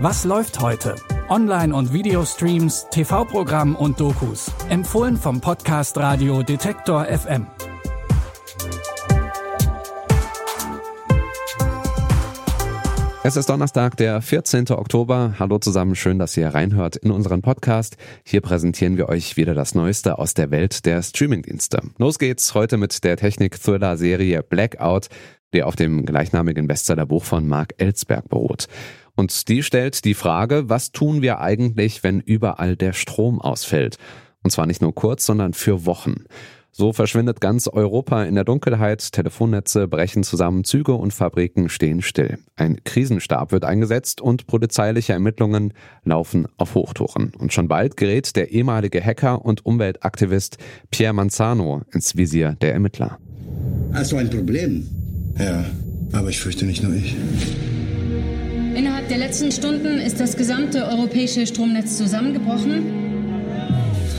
Was läuft heute? Online- und Videostreams, TV-Programm und Dokus. Empfohlen vom Podcast Radio Detektor FM. Es ist Donnerstag, der 14. Oktober. Hallo zusammen, schön, dass ihr reinhört in unseren Podcast. Hier präsentieren wir euch wieder das Neueste aus der Welt der Streamingdienste. Los geht's heute mit der Technik-Thriller-Serie Blackout, die auf dem gleichnamigen Bestsellerbuch von Mark Ellsberg beruht. Und die stellt die Frage, was tun wir eigentlich, wenn überall der Strom ausfällt? Und zwar nicht nur kurz, sondern für Wochen. So verschwindet ganz Europa in der Dunkelheit, Telefonnetze brechen zusammen, Züge und Fabriken stehen still. Ein Krisenstab wird eingesetzt und polizeiliche Ermittlungen laufen auf Hochtouren. Und schon bald gerät der ehemalige Hacker und Umweltaktivist Pierre Manzano ins Visier der Ermittler. Hast du ein Problem? Ja, aber ich fürchte nicht nur ich. Innerhalb der letzten Stunden ist das gesamte europäische Stromnetz zusammengebrochen.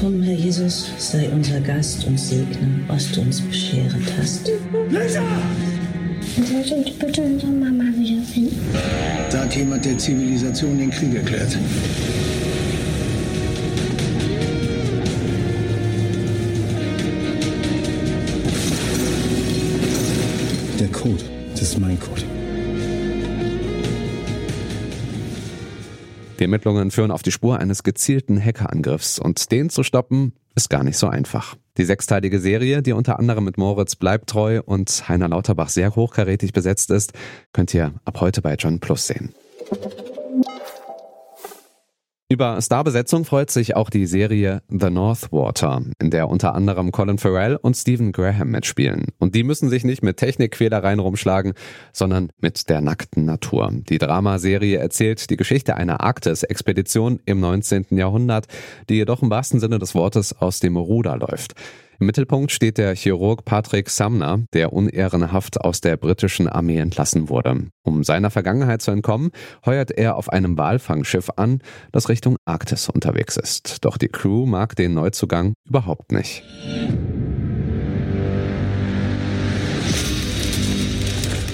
Komm, Herr Jesus, sei unser Gast und segne, was du uns beschert hast. Lisa! Sollte uns bitte unsere Mama wiederfinden? Da hat jemand der Zivilisation den Krieg erklärt. Der Code, das ist mein Code. Die Ermittlungen führen auf die Spur eines gezielten Hackerangriffs und den zu stoppen ist gar nicht so einfach. Die sechsteilige Serie, die unter anderem mit Moritz Bleibtreu und Heiner Lauterbach sehr hochkarätig besetzt ist, könnt ihr ab heute bei John Plus sehen. Über Starbesetzung freut sich auch die Serie The Northwater, in der unter anderem Colin Farrell und Stephen Graham mitspielen. Und die müssen sich nicht mit Technikquälereien rumschlagen, sondern mit der nackten Natur. Die Dramaserie erzählt die Geschichte einer Arktis-Expedition im 19. Jahrhundert, die jedoch im wahrsten Sinne des Wortes aus dem Ruder läuft. Im Mittelpunkt steht der Chirurg Patrick Sumner, der unehrenhaft aus der britischen Armee entlassen wurde. Um seiner Vergangenheit zu entkommen, heuert er auf einem Walfangschiff an, das Richtung Arktis unterwegs ist. Doch die Crew mag den Neuzugang überhaupt nicht.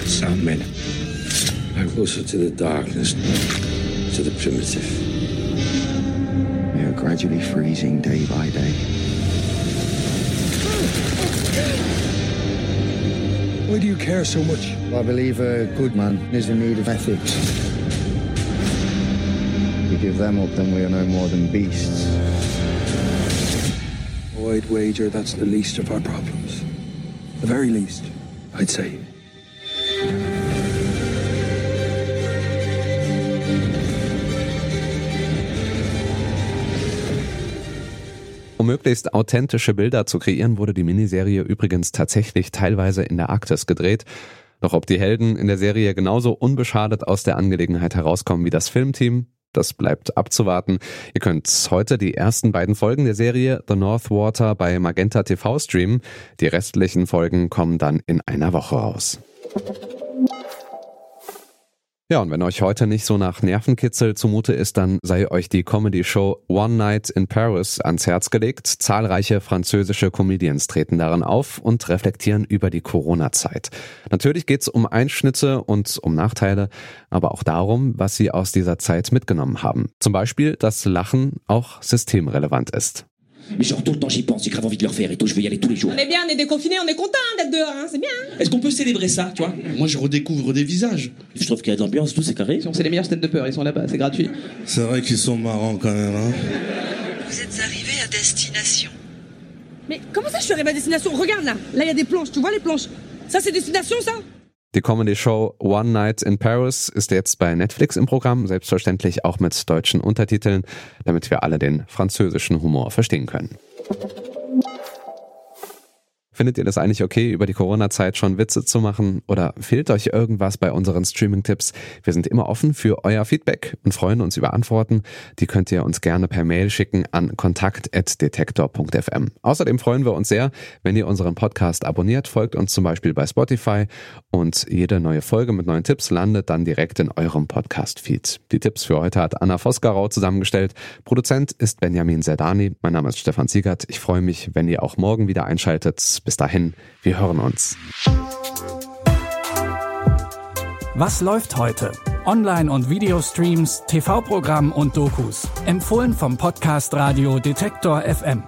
Soundmen are closer to the darkness, to the primitive. We are gradually freezing day by day. Why do you care so much? I believe a good man is in need of ethics. We give them up, then we are no more than beasts. I'd wager that's the least of our problems. The very least, I'd say. Möglichst authentische Bilder zu kreieren, wurde die Miniserie übrigens tatsächlich teilweise in der Arktis gedreht. Doch ob die Helden in der Serie genauso unbeschadet aus der Angelegenheit herauskommen wie das Filmteam, das bleibt abzuwarten. Ihr könnt heute die ersten beiden Folgen der Serie The Northwater bei Magenta TV streamen. Die restlichen Folgen kommen dann in einer Woche raus. Ja, und wenn euch heute nicht so nach Nervenkitzel zumute ist, dann sei euch die Comedy-Show One Night in Paris ans Herz gelegt. Zahlreiche französische Comedians treten darin auf und reflektieren über die Corona-Zeit. Natürlich geht's um Einschnitte und um Nachteile, aber auch darum, was sie aus dieser Zeit mitgenommen haben. Zum Beispiel, dass Lachen auch systemrelevant ist. Mais genre tout le temps j'y pense, j'ai grave envie de le refaire et tout, je veux y aller tous les jours. On est bien, on est déconfiné, on est content d'être dehors, hein, c'est bien. Est-ce qu'on peut célébrer ça, tu vois? Moi, je redécouvre des visages. Je trouve qu'il y a de l'ambiance, tout c'est carré. C'est les meilleurs stand-uppers, ils sont là-bas, c'est gratuit. C'est vrai qu'ils sont marrants quand même, hein. Vous êtes arrivé à destination. Mais comment ça je suis arrivé à destination? Regarde là, là il y a des planches, tu vois les planches? Ça c'est destination ça? Die Comedy-Show One Night in Paris ist jetzt bei Netflix im Programm, selbstverständlich auch mit deutschen Untertiteln, damit wir alle den französischen Humor verstehen können. Findet ihr das eigentlich okay, über die Corona-Zeit schon Witze zu machen? Oder fehlt euch irgendwas bei unseren Streaming-Tipps? Wir sind immer offen für euer Feedback und freuen uns über Antworten. Die könnt ihr uns gerne per Mail schicken an kontakt.detektor.fm. Außerdem freuen wir uns sehr, wenn ihr unseren Podcast abonniert, folgt uns zum Beispiel bei Spotify und jede neue Folge mit neuen Tipps landet dann direkt in eurem Podcast-Feed. Die Tipps für heute hat Anna Vosgarau zusammengestellt. Produzent ist Benjamin Zerdani. Mein Name ist Stefan Ziegert. Ich freue mich, wenn ihr auch morgen wieder einschaltet. Bis dahin, wir hören uns. Was läuft heute? Online- und Videostreams, TV-Programm und Dokus. Empfohlen vom Podcast Radio Detektor FM.